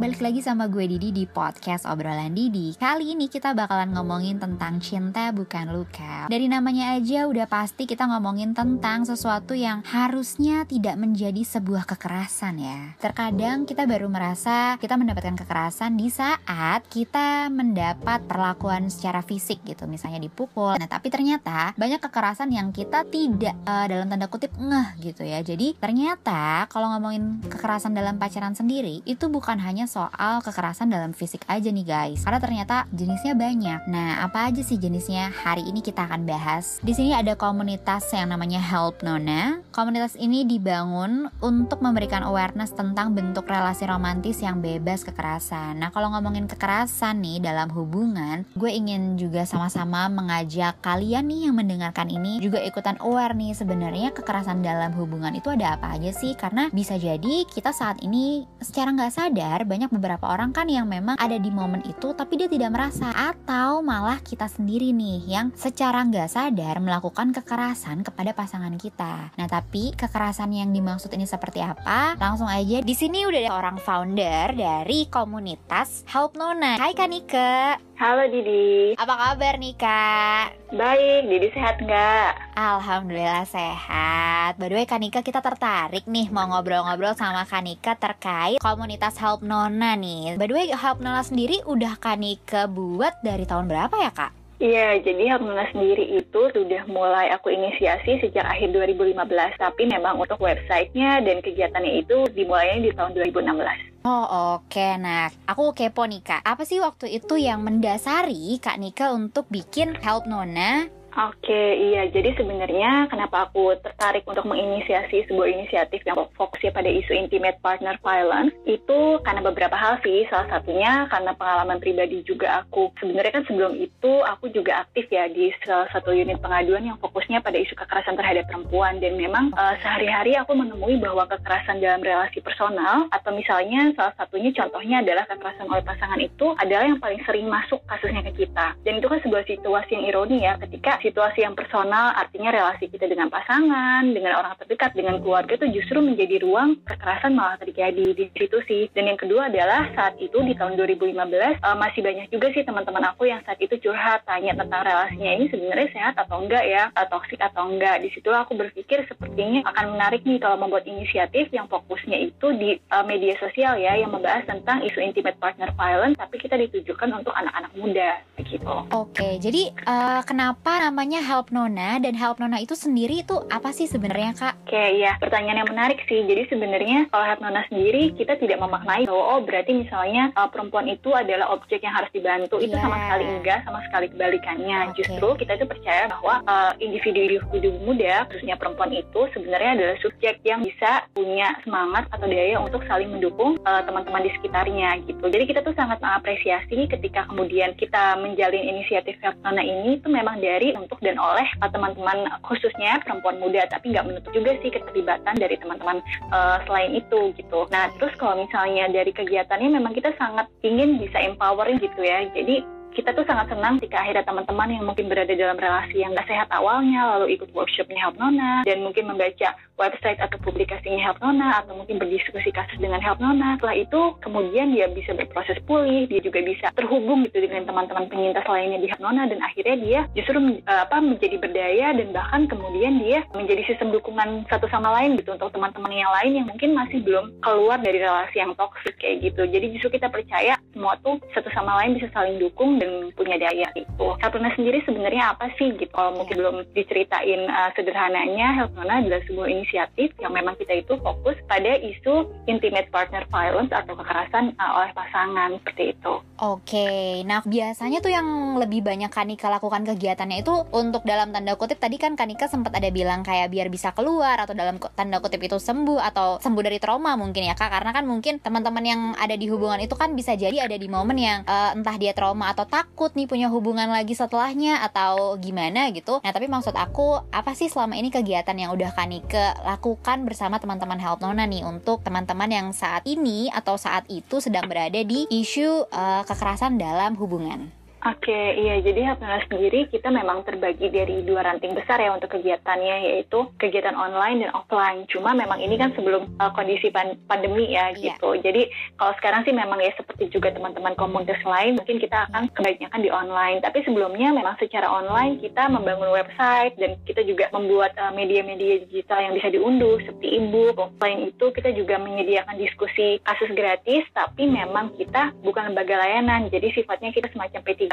balik lagi sama gue Didi di podcast obrolan Didi. Kali ini kita bakalan ngomongin tentang cinta bukan luka. Dari namanya aja udah pasti kita ngomongin tentang sesuatu yang harusnya tidak menjadi sebuah kekerasan ya. Terkadang kita baru merasa kita mendapatkan kekerasan di saat kita mendapat perlakuan secara fisik gitu Misalnya dipukul. Nah tapi ternyata banyak kekerasan yang kita tidak uh, dalam tanda kutip ngeh gitu ya. Jadi ternyata kalau ngomongin kekerasan dalam pacaran sendiri itu bukan hanya soal kekerasan dalam fisik aja nih guys. Karena ternyata jenisnya banyak. Nah apa aja sih jenisnya? Hari ini kita akan bahas. Di sini ada komunitas yang namanya Help Nona. Komunitas ini dibangun untuk memberikan awareness tentang bentuk relasi romantis yang bebas kekerasan. Nah kalau ngomongin kekerasan nih dalam hubungan gue ingin juga sama-sama mengajak kalian nih yang mendengarkan ini juga ikutan aware nih sebenarnya kekerasan dalam hubungan itu ada apa aja sih? Karena bisa jadi kita saat ini secara nggak sadar banyak beberapa orang kan yang memang ada di momen itu tapi dia tidak merasa atau malah kita sendiri nih yang secara nggak sadar melakukan kekerasan kepada pasangan kita. Nah tapi kekerasan yang dimaksud ini seperti apa? Langsung aja di sini udah ada orang founder dari komunitas Help Nona. Hai Kanika. Halo Didi. Apa kabar nih Kak? Baik, Didi sehat nggak? Alhamdulillah sehat. By the way Kanika kita tertarik nih mau ngobrol-ngobrol sama Kanika terkait komunitas Help Nona nih. By the way Help Nona sendiri udah Kanika buat dari tahun berapa ya Kak? Iya, jadi Harmona sendiri itu sudah mulai aku inisiasi sejak akhir 2015, tapi memang untuk websitenya dan kegiatannya itu dimulainya di tahun 2016. Oh oke, okay. nah aku kepo nih kak, apa sih waktu itu yang mendasari kak Nika untuk bikin Help Nona Oke, iya. Jadi sebenarnya kenapa aku tertarik untuk menginisiasi sebuah inisiatif yang fokusnya pada isu intimate partner violence itu karena beberapa hal sih. Salah satunya karena pengalaman pribadi juga aku. Sebenarnya kan sebelum itu aku juga aktif ya di salah satu unit pengaduan yang fokusnya pada isu kekerasan terhadap perempuan dan memang uh, sehari-hari aku menemui bahwa kekerasan dalam relasi personal atau misalnya salah satunya contohnya adalah kekerasan oleh pasangan itu adalah yang paling sering masuk kasusnya ke kita. Dan itu kan sebuah situasi yang ironi ya ketika situasi yang personal artinya relasi kita dengan pasangan, dengan orang terdekat, dengan keluarga itu justru menjadi ruang kekerasan malah terjadi di situ sih. Dan yang kedua adalah saat itu di tahun 2015 uh, eh, masih banyak juga sih teman-teman aku yang saat itu curhat tanya tentang relasinya ini sebenarnya sehat atau enggak ya, atau toksik atau enggak. Di situ aku berpikir sepertinya akan menarik nih kalau membuat inisiatif yang fokusnya itu di uh, media sosial ya yang membahas tentang isu intimate partner violence tapi kita ditujukan untuk anak-anak muda gitu. Oke, jadi uh, kenapa namanya Help Nona dan Help Nona itu sendiri itu apa sih sebenarnya kak? Oke ya pertanyaan yang menarik sih. Jadi sebenarnya kalau Help Nona sendiri kita tidak memaknai bahwa oh berarti misalnya uh, perempuan itu adalah objek yang harus dibantu. Yeah. Itu sama iya. sekali enggak, sama sekali kebalikannya. Okay. Justru kita itu percaya bahwa uh, individu-individu muda khususnya perempuan itu sebenarnya adalah subjek yang bisa punya semangat atau daya untuk saling mendukung uh, teman-teman di sekitarnya gitu. Jadi kita tuh sangat mengapresiasi ketika kemudian kita menjalin inisiatif Help Nona ini itu memang dari untuk dan oleh uh, teman-teman khususnya perempuan muda tapi nggak menutup juga sih keterlibatan dari teman-teman uh, selain itu gitu. Nah terus kalau misalnya dari kegiatannya memang kita sangat ingin bisa empowering gitu ya. Jadi kita tuh sangat senang jika akhirnya teman-teman yang mungkin berada dalam relasi yang gak sehat awalnya lalu ikut workshopnya Help Nona dan mungkin membaca website atau publikasinya Help Nona atau mungkin berdiskusi kasus dengan Help Nona setelah itu kemudian dia bisa berproses pulih dia juga bisa terhubung gitu dengan teman-teman penyintas lainnya di Help Nona dan akhirnya dia justru uh, apa menjadi berdaya dan bahkan kemudian dia menjadi sistem dukungan satu sama lain gitu untuk teman-teman yang lain yang mungkin masih belum keluar dari relasi yang toksik kayak gitu. Jadi justru kita percaya semua tuh satu sama lain bisa saling dukung dan punya daya itu. Helpnona sendiri sebenarnya apa sih gitu? Kalau mungkin belum diceritain uh, sederhananya, Helpnona adalah sebuah inisiatif yang memang kita itu fokus pada isu intimate partner violence atau kekerasan uh, oleh pasangan seperti itu. Oke, nah biasanya tuh yang lebih banyak Kanika lakukan kegiatannya itu untuk dalam tanda kutip tadi kan Kanika sempat ada bilang kayak biar bisa keluar atau dalam tanda kutip itu sembuh atau sembuh dari trauma mungkin ya kak karena kan mungkin teman-teman yang ada di hubungan itu kan bisa jadi ada di momen yang uh, entah dia trauma atau takut nih punya hubungan lagi setelahnya atau gimana gitu. Nah tapi maksud aku apa sih selama ini kegiatan yang udah Kanika lakukan bersama teman-teman Help Nona nih untuk teman-teman yang saat ini atau saat itu sedang berada di isu uh, kekerasan dalam hubungan? Oke, iya. Jadi Hapnona sendiri kita memang terbagi dari dua ranting besar ya untuk kegiatannya, yaitu kegiatan online dan offline. Cuma memang ini kan sebelum uh, kondisi pan pandemi ya yeah. gitu. Jadi kalau sekarang sih memang ya seperti juga teman-teman komunitas lain, mungkin kita akan kebanyakan di online. Tapi sebelumnya memang secara online kita membangun website dan kita juga membuat uh, media-media uh, digital yang bisa diunduh seperti e-book. Itu kita juga menyediakan diskusi kasus gratis, tapi memang kita bukan lembaga layanan. Jadi sifatnya kita semacam P3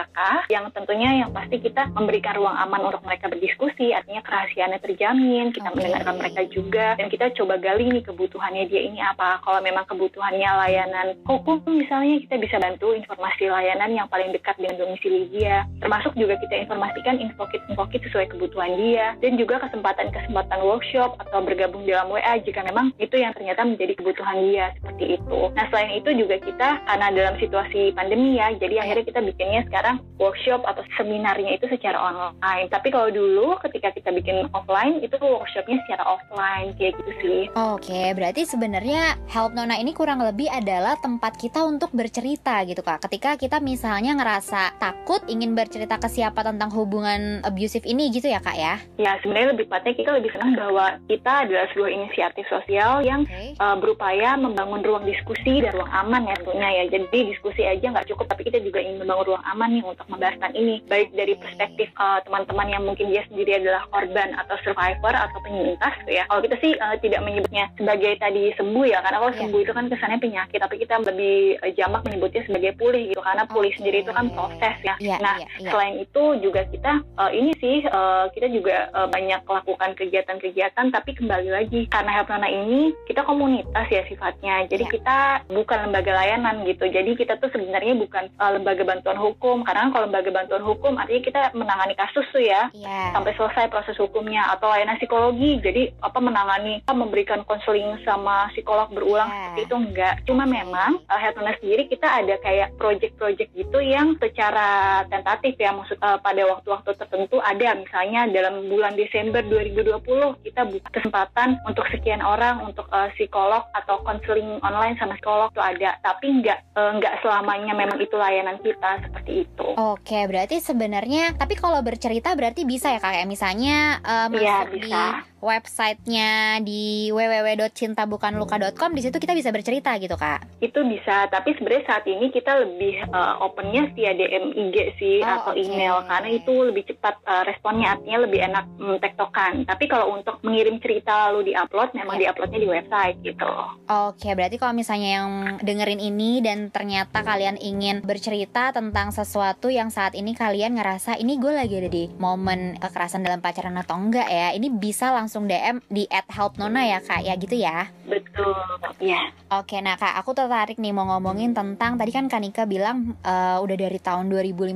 yang tentunya yang pasti kita memberikan ruang aman untuk mereka berdiskusi, artinya kerahasiaannya terjamin, kita okay. mendengarkan mereka juga, dan kita coba gali nih kebutuhannya dia ini apa. Kalau memang kebutuhannya layanan hukum misalnya, kita bisa bantu informasi layanan yang paling dekat dengan domisili dia. Termasuk juga kita informasikan infokit-infokit sesuai kebutuhan dia, dan juga kesempatan-kesempatan workshop atau bergabung dalam WA jika memang itu yang ternyata menjadi kebutuhan dia, seperti itu. Nah selain itu juga kita, karena dalam situasi pandemi ya, jadi akhirnya kita bikinnya sekarang sekarang workshop atau seminarnya itu secara online. Tapi kalau dulu ketika kita bikin offline itu workshopnya secara offline kayak gitu sih. Oke, okay, berarti sebenarnya Help Nona ini kurang lebih adalah tempat kita untuk bercerita gitu kak. Ketika kita misalnya ngerasa takut ingin bercerita ke siapa tentang hubungan abusive ini gitu ya kak ya? Ya sebenarnya lebih tepatnya kita lebih senang bahwa kita adalah sebuah inisiatif sosial yang okay. uh, berupaya membangun ruang diskusi dan ruang aman ya tentunya ya. Jadi diskusi aja nggak cukup, tapi kita juga ingin membangun ruang aman nih untuk membahaskan ini baik dari perspektif uh, teman-teman yang mungkin dia sendiri adalah korban atau survivor atau penyintas ya kalau kita sih uh, tidak menyebutnya sebagai tadi sembuh ya karena kalau yeah. sembuh itu kan kesannya penyakit tapi kita lebih uh, jamak menyebutnya sebagai pulih gitu karena pulih okay. sendiri itu kan proses ya yeah, nah yeah, yeah. selain itu juga kita uh, ini sih uh, kita juga uh, banyak melakukan kegiatan-kegiatan tapi kembali lagi karena Help Nana ini kita komunitas ya sifatnya jadi yeah. kita bukan lembaga layanan gitu jadi kita tuh sebenarnya bukan uh, lembaga bantuan hukum karena kalau lembaga bantuan hukum artinya kita menangani kasus tuh ya. Yeah. sampai selesai proses hukumnya atau layanan psikologi. Jadi apa menangani apa memberikan konseling sama psikolog berulang yeah. seperti itu enggak. Cuma memang uh, Health sendiri kita ada kayak project-project gitu yang secara tentatif ya maksud uh, pada waktu-waktu tertentu ada. Misalnya dalam bulan Desember 2020 kita buka kesempatan untuk sekian orang untuk uh, psikolog atau konseling online sama psikolog tuh ada. Tapi enggak uh, enggak selamanya memang itu layanan kita seperti itu gitu. Oke, berarti sebenarnya tapi kalau bercerita berarti bisa ya kayak misalnya uh, masuk ya, bisa. di websitenya di www.cintabukanluka.com di situ kita bisa bercerita gitu kak? Itu bisa, tapi sebenarnya saat ini kita lebih uh, opennya via DM IG sih oh, atau okay. email karena itu lebih cepat uh, responnya artinya lebih enak mm, tektokan. Tapi kalau untuk mengirim cerita lalu diupload memang yeah. diuploadnya di website gitu. Oke, berarti kalau misalnya yang dengerin ini dan ternyata kalian ingin bercerita tentang sesuatu yang saat ini kalian ngerasa ini gue lagi ada di momen kekerasan dalam pacaran atau enggak ya, ini bisa langsung langsung DM di @helpnona ya kak ya gitu ya? Betul ya. Oke nah kak aku tertarik nih mau ngomongin tentang tadi kan Kanika bilang uh, udah dari tahun 2015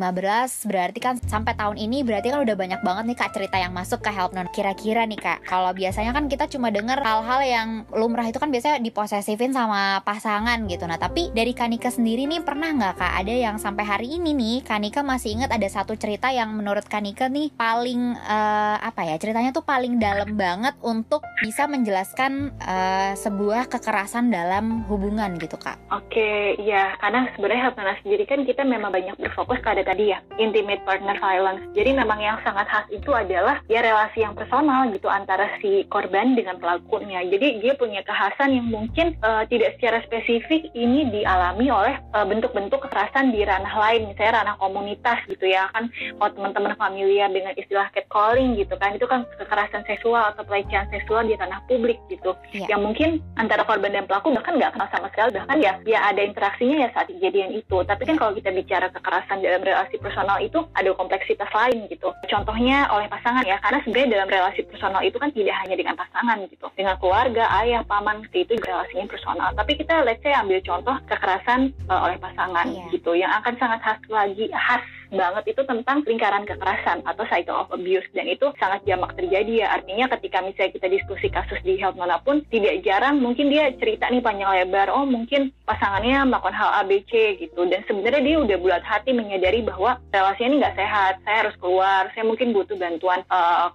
berarti kan sampai tahun ini berarti kan udah banyak banget nih kak cerita yang masuk ke Helpnona kira-kira nih kak kalau biasanya kan kita cuma denger hal-hal yang lumrah itu kan biasanya diposesifin sama pasangan gitu. Nah tapi dari Kanika sendiri nih pernah nggak kak ada yang sampai hari ini nih Kanika masih ingat ada satu cerita yang menurut Kanika nih paling uh, apa ya ceritanya tuh paling dalam banget untuk bisa menjelaskan uh, sebuah kekerasan dalam hubungan gitu kak. Oke, ya karena sebenarnya Hapnana sendiri kan kita memang banyak berfokus pada tadi ya intimate partner violence. Jadi memang yang sangat khas itu adalah ya relasi yang personal gitu antara si korban dengan pelakunya. Jadi dia punya kekhasan yang mungkin uh, tidak secara spesifik ini dialami oleh uh, bentuk-bentuk kekerasan di ranah lain, misalnya ranah komunitas gitu ya kan. Kalau teman-teman familiar dengan istilah catcalling gitu kan, itu kan kekerasan seksual atau pelecehan seksual di tanah publik gitu. Yeah. yang mungkin antara korban dan pelaku bahkan nggak kenal sama sekali bahkan ya ya ada interaksinya ya saat kejadian itu. Tapi kan kalau kita bicara kekerasan dalam relasi personal itu ada kompleksitas lain gitu. Contohnya oleh pasangan ya karena sebenarnya dalam relasi personal itu kan tidak hanya dengan pasangan gitu. Dengan keluarga ayah paman itu relasinya personal. Tapi kita let's say ambil contoh kekerasan uh, oleh pasangan yeah. gitu yang akan sangat khas lagi khas banget itu tentang lingkaran kekerasan atau cycle of abuse. Dan itu sangat jamak terjadi ya. Artinya ketika misalnya kita diskusi kasus di health mana pun tidak jarang mungkin dia cerita nih panjang lebar oh mungkin pasangannya melakukan hal ABC gitu. Dan sebenarnya dia udah bulat hati menyadari bahwa relasinya ini nggak sehat saya harus keluar saya mungkin butuh bantuan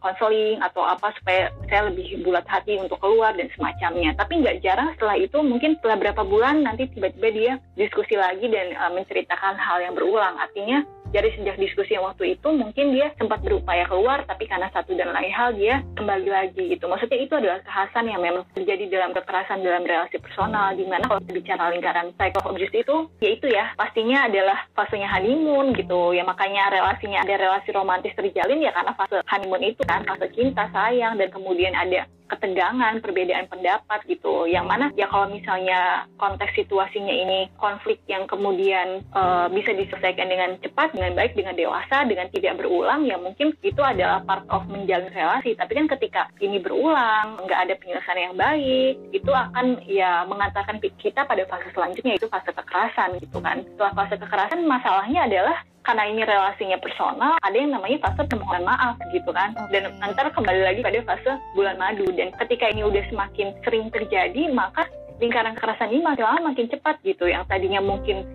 konseling uh, atau apa supaya saya lebih bulat hati untuk keluar dan semacamnya. Tapi nggak jarang setelah itu mungkin setelah berapa bulan nanti tiba-tiba dia diskusi lagi dan uh, menceritakan hal yang berulang. Artinya dari sejak diskusi yang waktu itu mungkin dia sempat berupaya keluar tapi karena satu dan lain hal dia kembali lagi gitu maksudnya itu adalah kekhasan yang memang terjadi dalam kekerasan dalam relasi personal di mana kalau bicara lingkaran psycho abuse itu ya itu ya pastinya adalah fasenya honeymoon gitu ya makanya relasinya ada relasi romantis terjalin ya karena fase honeymoon itu kan fase cinta sayang dan kemudian ada ketegangan, perbedaan pendapat gitu. Yang mana ya kalau misalnya konteks situasinya ini konflik yang kemudian uh, bisa diselesaikan dengan cepat, baik, dengan dewasa, dengan tidak berulang, ya mungkin itu adalah part of menjalin relasi. Tapi kan ketika ini berulang, nggak ada penyelesaian yang baik, itu akan ya mengantarkan kita pada fase selanjutnya itu fase kekerasan gitu kan. Setelah fase kekerasan masalahnya adalah karena ini relasinya personal, ada yang namanya fase permohonan maaf gitu kan. Dan nanti kembali lagi pada fase bulan madu. Dan ketika ini udah semakin sering terjadi, maka lingkaran kekerasan ini makin lama makin cepat gitu. Yang tadinya mungkin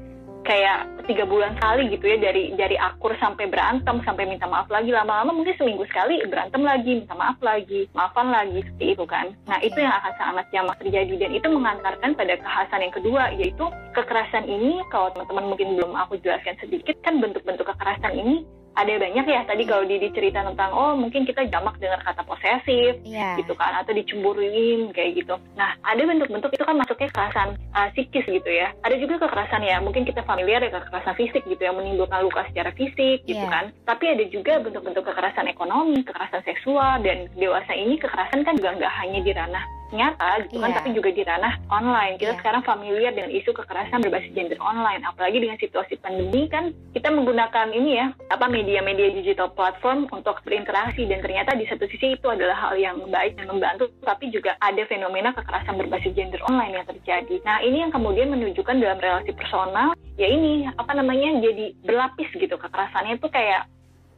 kayak tiga bulan sekali gitu ya dari dari akur sampai berantem sampai minta maaf lagi. Lama-lama mungkin seminggu sekali berantem lagi minta maaf lagi maafan lagi seperti itu kan. Nah itu yang akan sangat jamak terjadi. Dan itu mengantarkan pada kekhasan yang kedua yaitu kekerasan ini. Kalau teman-teman mungkin belum aku jelaskan sedikit kan bentuk-bentuk kekerasan ini ada banyak ya tadi kalau di cerita tentang oh mungkin kita jamak dengan kata posesif yeah. gitu kan atau dicemburuin kayak gitu. Nah ada bentuk-bentuk itu kan masuknya kekerasan uh, psikis gitu ya. Ada juga kekerasan ya mungkin kita familiar ya kekerasan fisik gitu yang menimbulkan luka secara fisik gitu yeah. kan. Tapi ada juga bentuk-bentuk kekerasan ekonomi, kekerasan seksual dan dewasa ini kekerasan kan juga nggak hanya di ranah nyata gitu kan, yeah. tapi juga di ranah online. Kita yeah. sekarang familiar dengan isu kekerasan berbasis gender online, apalagi dengan situasi pandemi kan kita menggunakan ini ya apa media-media digital platform untuk berinteraksi dan ternyata di satu sisi itu adalah hal yang baik dan membantu tapi juga ada fenomena kekerasan berbasis gender online yang terjadi. Nah, ini yang kemudian menunjukkan dalam relasi personal ya ini apa namanya jadi berlapis gitu kekerasannya itu kayak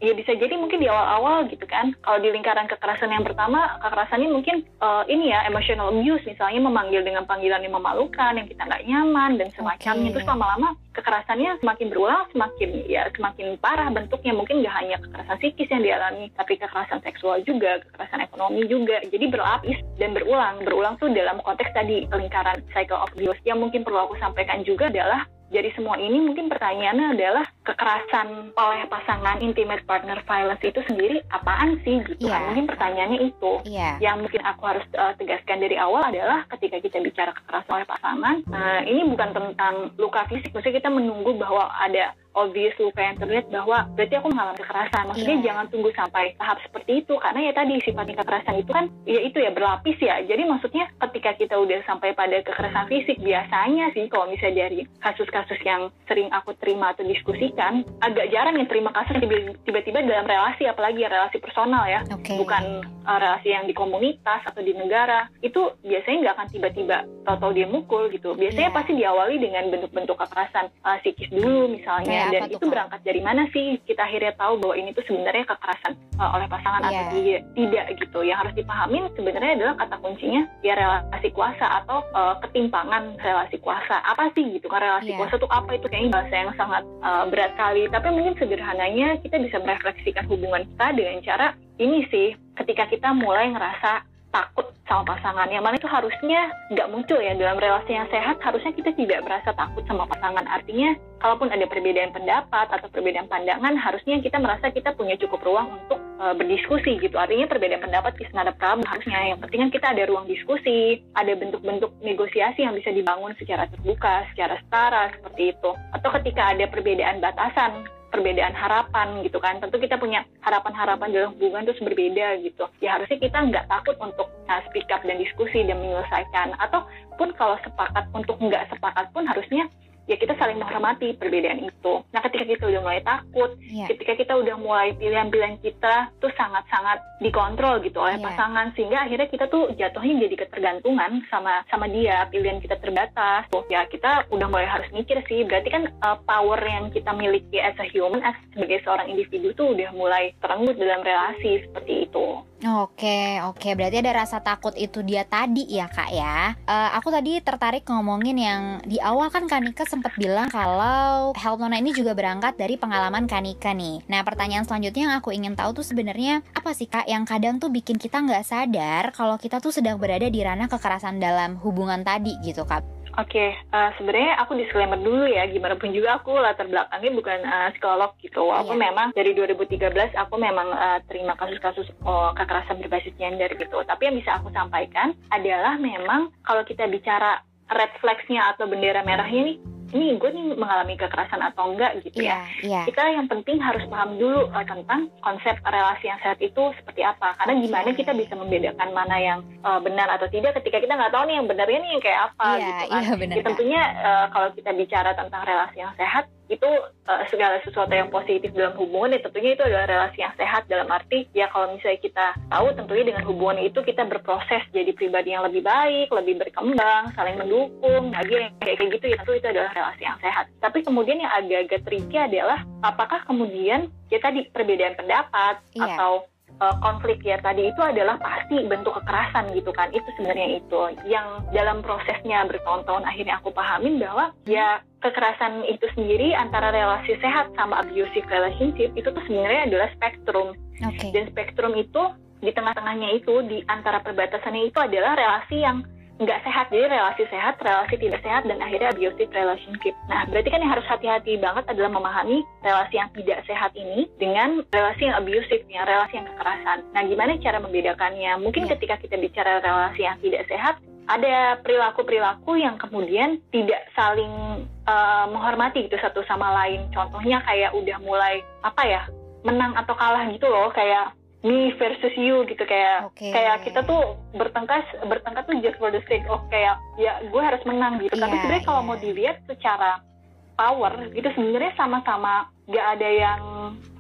ya bisa jadi mungkin di awal-awal gitu kan. Kalau di lingkaran kekerasan yang pertama kekerasannya mungkin uh, ini ya emotional abuse. Misalnya memanggil dengan panggilan yang memalukan yang kita nggak nyaman dan semacamnya. Okay. terus lama-lama kekerasannya semakin berulang semakin ya semakin parah bentuknya. Mungkin nggak hanya kekerasan psikis yang dialami tapi kekerasan seksual juga kekerasan ekonomi juga. Jadi berlapis dan berulang. Berulang tuh dalam konteks tadi lingkaran cycle of abuse. Yang mungkin perlu aku sampaikan juga adalah dari semua ini mungkin pertanyaannya adalah kekerasan oleh pasangan intimate partner violence itu sendiri apaan sih gitu yeah. kan mungkin pertanyaannya itu yeah. yang mungkin aku harus uh, tegaskan dari awal adalah ketika kita bicara kekerasan oleh pasangan uh, ini bukan tentang luka fisik maksudnya kita menunggu bahwa ada obvious luka yang terlihat bahwa berarti aku mengalami kekerasan. Maksudnya yeah. jangan tunggu sampai tahap seperti itu karena ya tadi sifatnya kekerasan itu kan ya itu ya berlapis ya. Jadi maksudnya ketika kita udah sampai pada kekerasan fisik biasanya sih kalau misalnya dari kasus-kasus yang sering aku terima atau diskusikan agak jarang yang terima kasus tiba-tiba dalam relasi apalagi ya relasi personal ya. Okay. Bukan uh, relasi yang di komunitas atau di negara. Itu biasanya nggak akan tiba-tiba tahu-tahu dia mukul gitu. Biasanya yeah. pasti diawali dengan bentuk-bentuk kekerasan uh, psikis dulu misalnya dan itu berangkat dari mana sih kita akhirnya tahu bahwa ini tuh sebenarnya kekerasan uh, oleh pasangan yeah. atau dia, tidak gitu yang harus dipahamin sebenarnya adalah kata kuncinya ya relasi kuasa atau uh, ketimpangan relasi kuasa apa sih gitu kan relasi yeah. kuasa tuh apa itu kayaknya bahasa yang sangat uh, berat kali. Tapi mungkin sederhananya kita bisa merefleksikan hubungan kita dengan cara ini sih. Ketika kita mulai ngerasa takut sama pasangan yang mana itu harusnya nggak muncul ya dalam relasi yang sehat harusnya kita tidak merasa takut sama pasangan. Artinya kalaupun ada perbedaan pendapat atau perbedaan pandangan harusnya kita merasa kita punya cukup ruang untuk uh, berdiskusi gitu. Artinya perbedaan pendapat is not problem harusnya. Yang penting kan kita ada ruang diskusi ada bentuk-bentuk negosiasi yang bisa dibangun secara terbuka secara setara seperti itu. Atau ketika ada perbedaan batasan perbedaan harapan gitu kan. Tentu kita punya harapan-harapan dalam hubungan terus berbeda gitu. Ya harusnya kita nggak takut untuk uh, speak up dan diskusi dan menyelesaikan. Atau pun kalau sepakat untuk nggak sepakat pun harusnya ya kita saling menghormati perbedaan itu. Nah ketika kita udah mulai takut, yeah. ketika kita udah mulai pilihan-pilihan kita tuh sangat-sangat dikontrol gitu oleh yeah. pasangan, sehingga akhirnya kita tuh jatuhnya jadi ketergantungan sama sama dia, pilihan kita terbatas. Tuh ya kita udah mulai harus mikir sih, berarti kan uh, power yang kita miliki as a human, as sebagai seorang individu tuh udah mulai terenggut dalam relasi seperti itu. Oke, oke. Berarti ada rasa takut itu dia tadi ya, Kak ya. Uh, aku tadi tertarik ngomongin yang di awal kan Kanika sempat bilang kalau Help Nona ini juga berangkat dari pengalaman Kanika nih. Nah, pertanyaan selanjutnya yang aku ingin tahu tuh sebenarnya apa sih, Kak, yang kadang tuh bikin kita nggak sadar kalau kita tuh sedang berada di ranah kekerasan dalam hubungan tadi gitu, Kak? Oke, okay, uh, sebenarnya aku disclaimer dulu ya, gimana pun juga aku latar belakangnya bukan uh, psikolog gitu. Walaupun yeah. memang dari 2013 aku memang uh, terima kasus-kasus uh, kekerasan berbasis gender gitu. Tapi yang bisa aku sampaikan adalah memang kalau kita bicara red flagsnya atau bendera merahnya nih ini gue nih mengalami kekerasan atau enggak gitu yeah, ya. Yeah. Kita yang penting harus paham dulu uh, tentang konsep relasi yang sehat itu seperti apa. Karena gimana kita bisa membedakan mana yang uh, benar atau tidak ketika kita nggak tahu nih yang benarnya nih yang kayak apa yeah, gitu kan. Yeah, bener, ya, tentunya uh, kalau kita bicara tentang relasi yang sehat itu uh, segala sesuatu yang positif dalam hubungan ya tentunya itu adalah relasi yang sehat dalam arti ya kalau misalnya kita tahu tentunya dengan hubungan itu kita berproses jadi pribadi yang lebih baik, lebih berkembang, saling mendukung, bahagia kayak kayak gitu ya tentu itu adalah relasi yang sehat. Tapi kemudian yang agak-agak tricky adalah apakah kemudian ya tadi perbedaan pendapat yeah. atau uh, konflik ya tadi itu adalah pasti bentuk kekerasan gitu kan itu sebenarnya itu yang dalam prosesnya bertahun-tahun akhirnya aku pahamin bahwa ya kekerasan itu sendiri antara relasi sehat sama abusive relationship itu tuh sebenarnya adalah spektrum okay. dan spektrum itu di tengah-tengahnya itu di antara perbatasannya itu adalah relasi yang nggak sehat jadi relasi sehat relasi tidak sehat dan akhirnya abusive relationship. Nah berarti kan yang harus hati-hati banget adalah memahami relasi yang tidak sehat ini dengan relasi yang abusive yang relasi yang kekerasan. Nah gimana cara membedakannya? Mungkin yeah. ketika kita bicara relasi yang tidak sehat ada perilaku-perilaku yang kemudian tidak saling uh, menghormati gitu satu sama lain. Contohnya kayak udah mulai apa ya menang atau kalah gitu loh kayak me versus you gitu kayak okay. kayak kita tuh bertengkar bertengkar tuh just for the sake of kayak ya gue harus menang gitu. Yeah, Tapi sebenarnya yeah. kalau mau dilihat secara power gitu sebenarnya sama-sama gak ada yang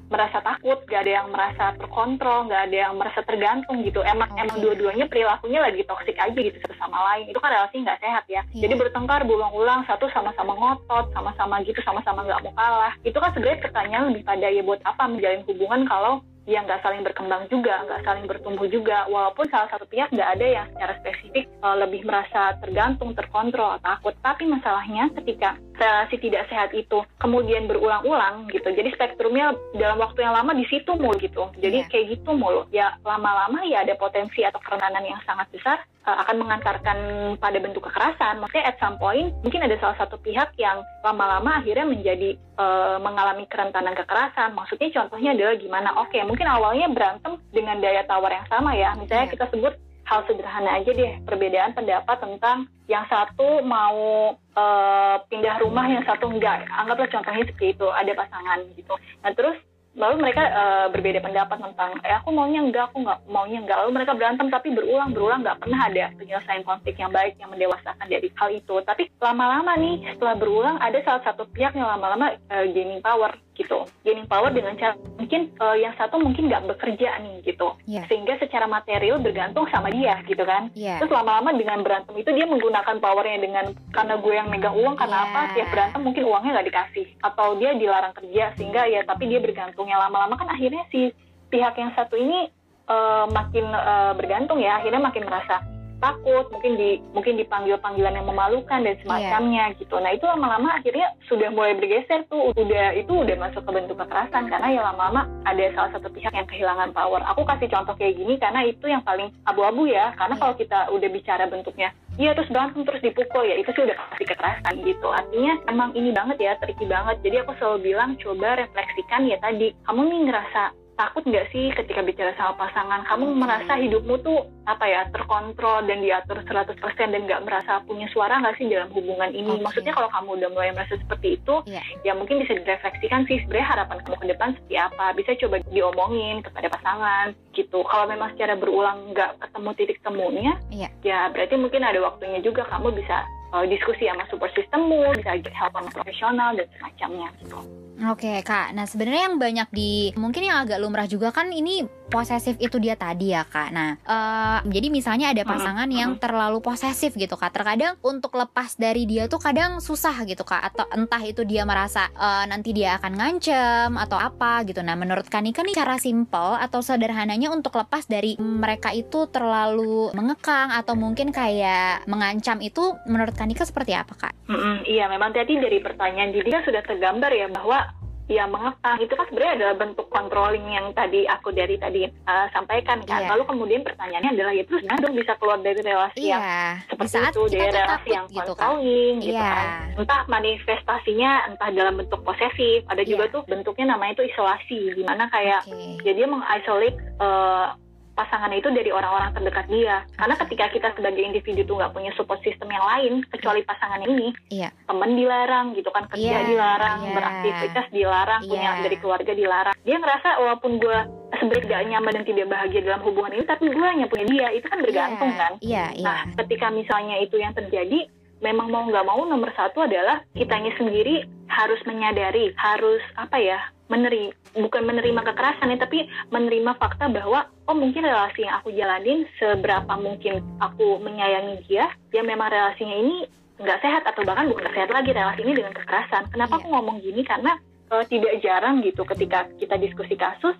merasa takut, gak ada yang merasa terkontrol, gak ada yang merasa tergantung gitu. Emang okay. emang dua-duanya perilakunya lagi toksik aja gitu satu sama lain. Itu kan relasi nggak sehat ya. Yeah. Jadi bertengkar berulang-ulang, satu sama-sama ngotot, sama-sama gitu, sama-sama nggak mau kalah. Itu kan sebenarnya pertanyaan lebih pada ya buat apa menjalin hubungan kalau ya nggak saling berkembang juga, nggak saling bertumbuh juga. Walaupun salah satu pihak nggak ada yang secara spesifik uh, lebih merasa tergantung, terkontrol, takut. Tapi masalahnya ketika relasi tidak sehat itu kemudian berulang-ulang gitu. Jadi spektrumnya dalam waktu yang lama di situ mulu gitu. Jadi yeah. kayak gitu mulu. Ya lama-lama ya ada potensi atau kerentanan yang sangat besar uh, akan mengantarkan pada bentuk kekerasan. Maksudnya at some point mungkin ada salah satu pihak yang lama-lama akhirnya menjadi uh, mengalami kerentanan kekerasan. Maksudnya contohnya adalah gimana? Oke, okay, mungkin awalnya berantem dengan daya tawar yang sama ya. Misalnya yeah. kita sebut hal sederhana aja deh, perbedaan pendapat tentang yang satu mau uh, pindah rumah, yang satu enggak. Anggaplah contohnya seperti itu, ada pasangan gitu. Nah terus lalu mereka uh, berbeda pendapat tentang eh aku maunya enggak aku nggak maunya enggak. Lalu mereka berantem tapi berulang berulang nggak pernah ada penyelesaian konflik yang baik yang mendewasakan dari hal itu. Tapi lama-lama nih setelah berulang ada salah satu pihak yang lama-lama uh, gaining power gitu gaining power dengan cara mungkin uh, yang satu mungkin nggak bekerja nih gitu yeah. sehingga secara material bergantung sama dia gitu kan yeah. terus lama-lama dengan berantem itu dia menggunakan powernya dengan karena gue yang megang uang karena yeah. apa tiap berantem mungkin uangnya nggak dikasih atau dia dilarang kerja sehingga ya tapi dia bergantungnya lama-lama kan akhirnya si pihak yang satu ini uh, makin uh, bergantung ya akhirnya makin merasa takut, mungkin di mungkin dipanggil panggilan yang memalukan dan semacamnya yeah. gitu. Nah itu lama-lama akhirnya sudah mulai bergeser tuh, udah itu udah masuk ke bentuk kekerasan karena ya lama-lama ada salah satu pihak yang kehilangan power. Aku kasih contoh kayak gini karena itu yang paling abu-abu ya. Karena yeah. kalau kita udah bicara bentuknya Iya terus berantem terus dipukul ya itu sih udah pasti kekerasan gitu artinya emang ini banget ya tricky banget jadi aku selalu bilang coba refleksikan ya tadi kamu nih ngerasa takut nggak sih ketika bicara sama pasangan kamu merasa hidupmu tuh apa ya terkontrol dan diatur 100% dan nggak merasa punya suara nggak sih dalam hubungan ini okay. maksudnya kalau kamu udah mulai merasa seperti itu yeah. ya mungkin bisa direfleksikan sih sebenarnya harapan kamu ke depan seperti apa bisa coba diomongin kepada pasangan gitu kalau memang secara berulang nggak ketemu titik temunya yeah. ya berarti mungkin ada waktunya juga kamu bisa uh, diskusi sama support systemmu bisa help sama profesional dan semacamnya gitu Oke kak, nah sebenarnya yang banyak di mungkin yang agak lumrah juga kan ini posesif itu dia tadi ya kak. Nah uh, jadi misalnya ada pasangan yang terlalu posesif gitu kak. Terkadang untuk lepas dari dia tuh kadang susah gitu kak. Atau entah itu dia merasa uh, nanti dia akan ngancem atau apa gitu. Nah menurut Kanika nih cara simple atau sederhananya untuk lepas dari mereka itu terlalu mengekang atau mungkin kayak mengancam itu menurut Kanika seperti apa kak? Mm -mm, iya memang tadi dari pertanyaan jadi kan sudah tergambar ya bahwa ya mengekang itu kan sebenarnya adalah bentuk controlling yang tadi aku dari tadi uh, sampaikan kan. Yeah. Lalu kemudian pertanyaannya adalah ya terus dong bisa keluar dari relasi yeah. yang seperti itu, dari relasi yang gitu controlling kan? gitu yeah. kan. Entah manifestasinya entah dalam bentuk posesif, ada juga yeah. tuh bentuknya namanya itu isolasi, di mana kayak okay. jadi dia mengisolate uh, pasangannya itu dari orang-orang terdekat dia. Karena ketika kita sebagai individu tuh nggak punya support system yang lain kecuali pasangannya ini, yeah. teman dilarang gitu kan, kerja yeah, dilarang, yeah. beraktivitas dilarang, yeah. punya dari keluarga dilarang. Dia ngerasa walaupun gue sebenarnya gak nyaman dan tidak bahagia dalam hubungan ini, tapi gue hanya punya dia. Itu kan bergantung yeah, kan. Yeah, yeah. Nah, ketika misalnya itu yang terjadi, memang mau nggak mau nomor satu adalah kitanya sendiri harus menyadari, harus apa ya, menerima bukan menerima kekerasan ya tapi menerima fakta bahwa oh mungkin relasi yang aku jalanin seberapa mungkin aku menyayangi dia ya memang relasinya ini nggak sehat atau bahkan bukan sehat lagi relasi ini dengan kekerasan kenapa yeah. aku ngomong gini karena uh, tidak jarang gitu ketika kita diskusi kasus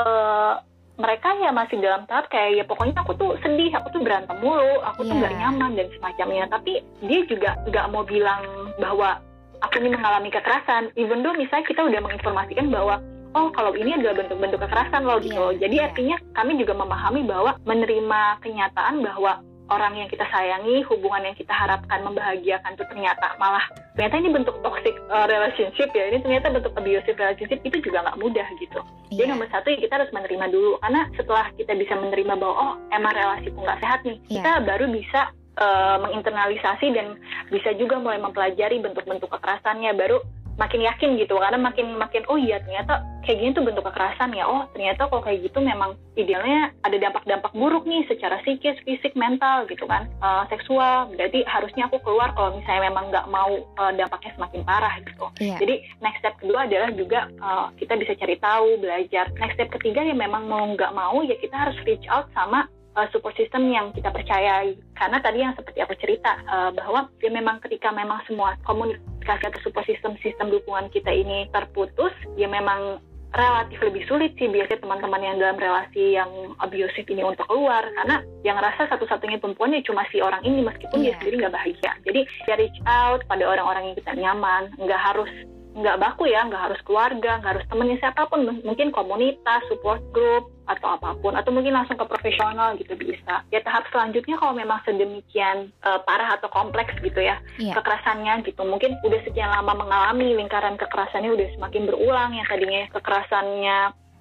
uh, mereka ya masih dalam tahap kayak ya pokoknya aku tuh sedih, aku tuh berantem mulu, aku yeah. tuh nggak iya. nyaman dan semacamnya. Tapi dia juga nggak mau bilang bahwa aku ini mengalami kekerasan. Even though misalnya kita udah menginformasikan bahwa oh kalau ini adalah bentuk-bentuk kekerasan loh gitu yeah, Jadi yeah. artinya kami juga memahami bahwa menerima kenyataan bahwa orang yang kita sayangi, hubungan yang kita harapkan membahagiakan itu ternyata malah ternyata ini bentuk toxic uh, relationship ya. Ini ternyata bentuk abusive relationship itu juga nggak mudah gitu. Yeah. Jadi nomor satu ya kita harus menerima dulu karena setelah kita bisa menerima bahwa oh emang relasiku nggak sehat nih, yeah. kita baru bisa uh, menginternalisasi dan bisa juga mulai mempelajari bentuk-bentuk kekerasannya baru makin yakin gitu karena makin makin oh iya ternyata kayak gini tuh bentuk kekerasan ya oh ternyata kalau kayak gitu memang idealnya ada dampak-dampak buruk nih secara psikis fisik mental gitu kan uh, seksual berarti harusnya aku keluar kalau misalnya memang nggak mau uh, dampaknya semakin parah gitu yeah. jadi next step kedua adalah juga uh, kita bisa cari tahu belajar next step ketiga ya memang mau nggak mau ya kita harus reach out sama uh, support system yang kita percayai. Karena tadi yang seperti aku cerita uh, bahwa ya memang ketika memang semua komunikasi atau support system sistem dukungan kita ini terputus, ya memang relatif lebih sulit sih biasanya teman-teman yang dalam relasi yang abusive ini untuk keluar. Karena yang rasa satu-satunya perempuannya cuma si orang ini meskipun yeah. dia sendiri nggak bahagia. Jadi ya reach out pada orang-orang yang kita nyaman. Nggak harus nggak baku ya, nggak harus keluarga, nggak harus temennya siapa pun, mungkin komunitas, support group, atau apa pun, atau mungkin langsung ke profesional gitu bisa. Ya tahap selanjutnya kalau memang sedemikian uh, parah atau kompleks gitu ya, yeah. kekerasannya gitu, mungkin udah sekian lama mengalami lingkaran kekerasannya udah semakin berulang, yang tadinya. Kekerasannya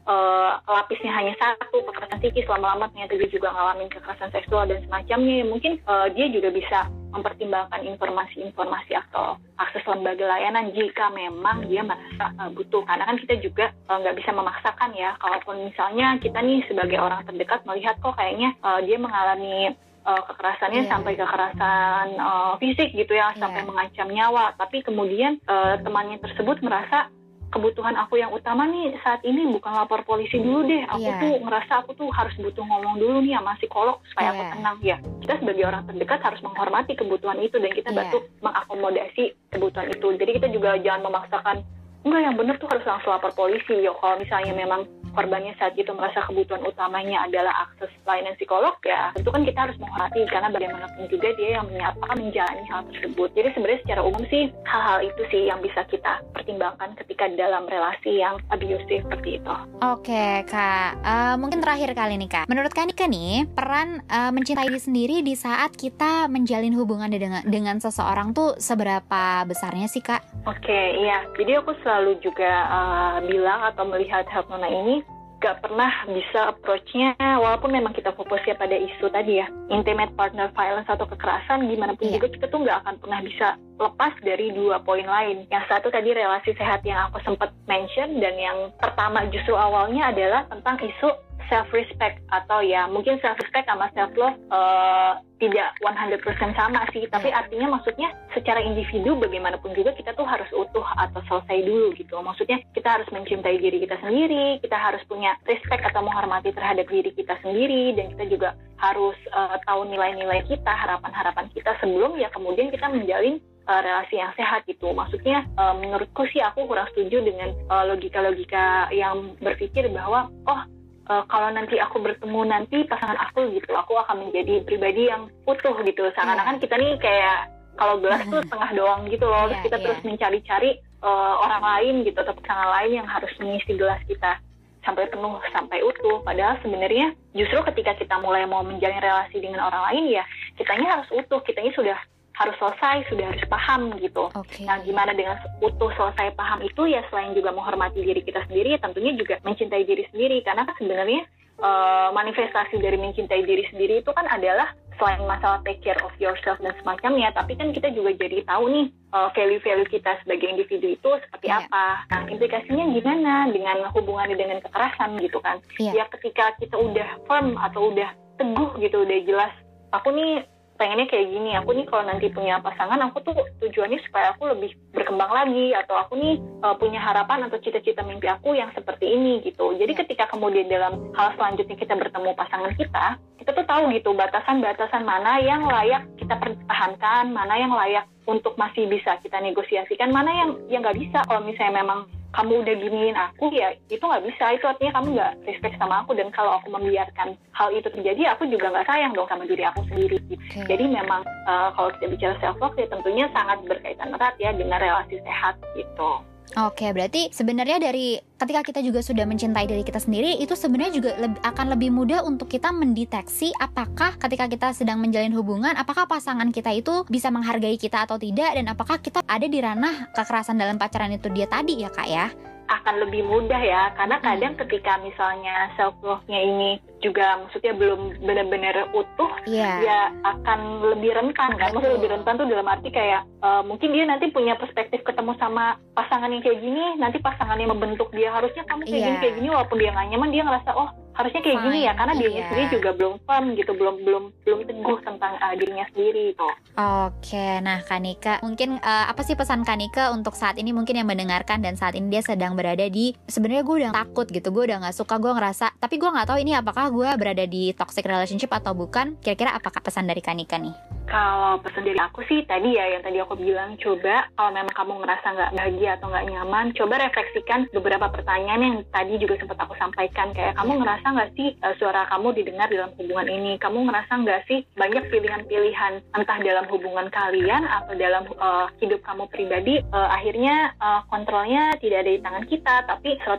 uh, lapisnya hanya satu kekerasan psikis lama-lama ternyata dia juga ngalamin kekerasan seksual dan semacamnya. Ya mungkin uh, dia juga bisa mempertimbangkan informasi-informasi atau akses lembaga layanan jika memang dia merasa uh, butuh karena kan kita juga nggak uh, bisa memaksakan ya kalaupun misalnya kita nih sebagai orang terdekat melihat kok kayaknya uh, dia mengalami uh, kekerasannya yeah. sampai kekerasan uh, fisik gitu ya yeah. sampai mengancam nyawa tapi kemudian uh, temannya tersebut merasa kebutuhan aku yang utama nih saat ini bukan lapor polisi dulu deh. Aku yeah. tuh ngerasa aku tuh harus butuh ngomong dulu nih sama psikolog supaya yeah. aku iya. tenang. Ya, kita sebagai orang terdekat harus menghormati kebutuhan itu dan kita yeah. bantu mengakomodasi kebutuhan itu. Jadi kita juga jangan memaksakan enggak yang benar tuh harus langsung lapor polisi. Yo, kalau misalnya memang korbannya saat itu merasa kebutuhan utamanya adalah akses pelayanan psikolog ya tentu kan kita harus menghormati karena bagaimanapun juga dia yang menyatakan menjalani hal tersebut. Jadi sebenarnya secara umum sih hal-hal itu sih yang bisa kita pertimbangkan ketika dalam relasi yang abusive seperti itu. Oke kak. Uh, mungkin terakhir kali nih kak. Menurut kak Nika nih peran uh, mencintai diri sendiri di saat kita menjalin hubungan dengan dengan seseorang tuh seberapa besarnya sih kak? Oke iya. Jadi aku selalu juga uh, bilang atau melihat Helpnona ini gak pernah bisa approach-nya walaupun memang kita fokusnya pada isu tadi ya intimate partner violence atau kekerasan gimana pun yeah. juga kita tuh nggak akan pernah bisa lepas dari dua poin lain yang satu tadi relasi sehat yang aku sempat mention dan yang pertama justru awalnya adalah tentang isu self respect atau ya mungkin self respect sama self love uh, tidak 100% sama sih tapi hmm. artinya maksudnya secara individu bagaimanapun juga kita tuh harus utuh atau selesai dulu gitu maksudnya kita harus mencintai diri kita sendiri kita harus punya respect atau menghormati terhadap diri kita sendiri dan kita juga harus uh, tahu nilai-nilai kita harapan-harapan kita sebelum ya kemudian kita menjalin uh, relasi yang sehat gitu. Maksudnya uh, menurutku sih aku kurang setuju dengan logika-logika uh, yang berpikir bahwa oh uh, kalau nanti aku bertemu nanti pasangan aku gitu aku akan menjadi pribadi yang utuh gitu. Seakan-akan yeah. kita nih kayak kalau gelas tuh setengah doang gitu loh. Terus yeah, kita yeah. terus mencari-cari uh, orang lain gitu atau pasangan lain yang harus mengisi gelas kita sampai penuh sampai utuh. Padahal sebenarnya justru ketika kita mulai mau menjalin relasi dengan orang lain ya kitanya harus utuh. Kitanya sudah harus selesai sudah harus paham gitu. Okay. Nah, gimana dengan utuh selesai paham itu ya selain juga menghormati diri kita sendiri, ya tentunya juga mencintai diri sendiri karena kan sebenarnya uh, manifestasi dari mencintai diri sendiri itu kan adalah selain masalah take care of yourself dan semacamnya, tapi kan kita juga jadi tahu nih uh, value-value kita sebagai individu itu seperti yeah. apa. Nah, implikasinya gimana dengan hubungannya dengan kekerasan gitu kan? Yeah. Ya ketika kita udah firm atau udah teguh gitu, udah jelas aku nih pengennya kayak gini. Aku nih kalau nanti punya pasangan aku tuh tujuannya supaya aku lebih berkembang lagi atau aku nih uh, punya harapan atau cita-cita mimpi aku yang seperti ini gitu. Jadi ya. ketika kemudian dalam hal selanjutnya kita bertemu pasangan kita kita tuh tahu gitu batasan-batasan mana yang layak kita pertahankan mana yang layak untuk masih bisa kita negosiasikan mana yang yang nggak bisa. Kalau misalnya memang kamu udah giniin aku ya itu nggak bisa. Itu artinya kamu nggak respect sama aku. Dan kalau aku membiarkan hal itu terjadi aku juga nggak sayang dong sama diri aku sendiri. Okay. jadi memang uh, kalau kita bicara self love ya tentunya sangat berkaitan erat ya dengan relasi sehat gitu Oke, berarti sebenarnya dari ketika kita juga sudah mencintai diri kita sendiri, itu sebenarnya juga lebih, akan lebih mudah untuk kita mendeteksi apakah ketika kita sedang menjalin hubungan, apakah pasangan kita itu bisa menghargai kita atau tidak, dan apakah kita ada di ranah kekerasan dalam pacaran itu dia tadi ya kak ya? akan lebih mudah ya karena kadang ketika misalnya self love-nya ini juga maksudnya belum benar-benar utuh yeah. ya akan lebih rentan kan maksudnya lebih rentan tuh dalam arti kayak uh, mungkin dia nanti punya perspektif ketemu sama pasangan yang kayak gini nanti pasangannya membentuk dia harusnya kamu kayak yeah. gini kayak gini walaupun dia nggak nyaman dia ngerasa oh harusnya kayak Fine. gini ya karena dirinya iya. sendiri juga belum firm gitu belum belum belum teguh tentang uh, dirinya sendiri itu. Oke, nah Kanika mungkin uh, apa sih pesan Kanika untuk saat ini mungkin yang mendengarkan dan saat ini dia sedang berada di sebenarnya gue udah takut gitu gue udah nggak suka gue ngerasa tapi gue nggak tahu ini apakah gue berada di toxic relationship atau bukan? Kira-kira apakah pesan dari Kanika nih? Kalau pesan dari aku sih tadi ya yang tadi aku bilang coba kalau memang kamu ngerasa nggak bahagia atau nggak nyaman coba refleksikan beberapa pertanyaan yang tadi juga sempat aku sampaikan. Kayak kamu ngerasa nggak sih uh, suara kamu didengar dalam hubungan ini? Kamu ngerasa nggak sih banyak pilihan-pilihan entah dalam hubungan kalian atau dalam uh, hidup kamu pribadi uh, akhirnya uh, kontrolnya tidak ada di tangan kita tapi 100%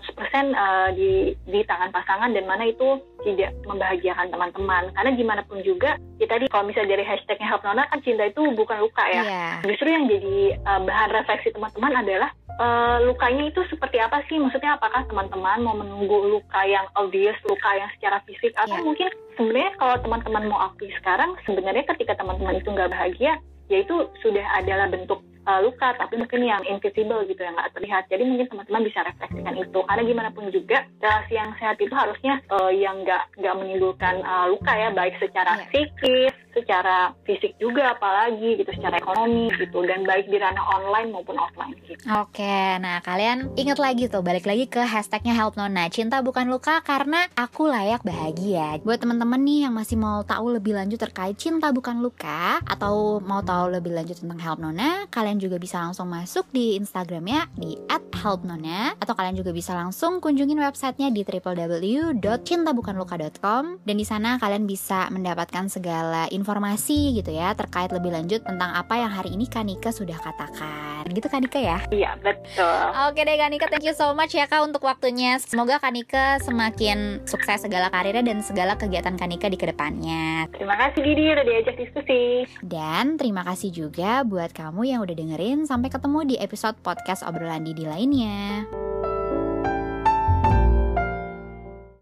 uh, di di tangan pasangan dan mana itu tidak membahagiakan teman-teman karena gimana pun juga ya tadi kalau misalnya dari hashtagnya Help Nona kan cinta itu bukan luka ya yeah. justru yang jadi uh, bahan refleksi teman-teman adalah uh, lukanya itu seperti apa sih maksudnya apakah teman-teman mau menunggu luka yang obvious luka yang secara fisik atau yeah. mungkin sebenarnya kalau teman-teman mau aktif sekarang sebenarnya ketika teman-teman itu nggak bahagia ya itu sudah adalah bentuk uh, luka tapi mungkin yang invisible gitu yang nggak terlihat jadi mungkin teman-teman bisa refleksikan itu karena gimana pun juga relasi yang sehat itu harusnya uh, yang nggak nggak menimbulkan uh, luka ya baik secara yeah. psikis secara fisik juga apalagi gitu secara ekonomi gitu dan baik di ranah online maupun offline gitu. Oke, nah kalian ingat lagi tuh balik lagi ke hashtagnya Help Nona cinta bukan luka karena aku layak bahagia. Buat teman-teman nih yang masih mau tahu lebih lanjut terkait cinta bukan luka atau mau tahu lebih lanjut tentang Help Nona, kalian juga bisa langsung masuk di Instagramnya di @helpnona atau kalian juga bisa langsung kunjungin websitenya di www.cintabukanluka.com dan di sana kalian bisa mendapatkan segala informasi informasi gitu ya terkait lebih lanjut tentang apa yang hari ini Kanika sudah katakan. Gitu Kanika ya? Iya, betul. Oke deh Kanika, thank you so much ya Kak untuk waktunya. Semoga Kanika semakin sukses segala karirnya dan segala kegiatan Kanika di ke depannya. Terima kasih Didi udah diajak diskusi. Dan terima kasih juga buat kamu yang udah dengerin. Sampai ketemu di episode podcast obrolan Didi lainnya.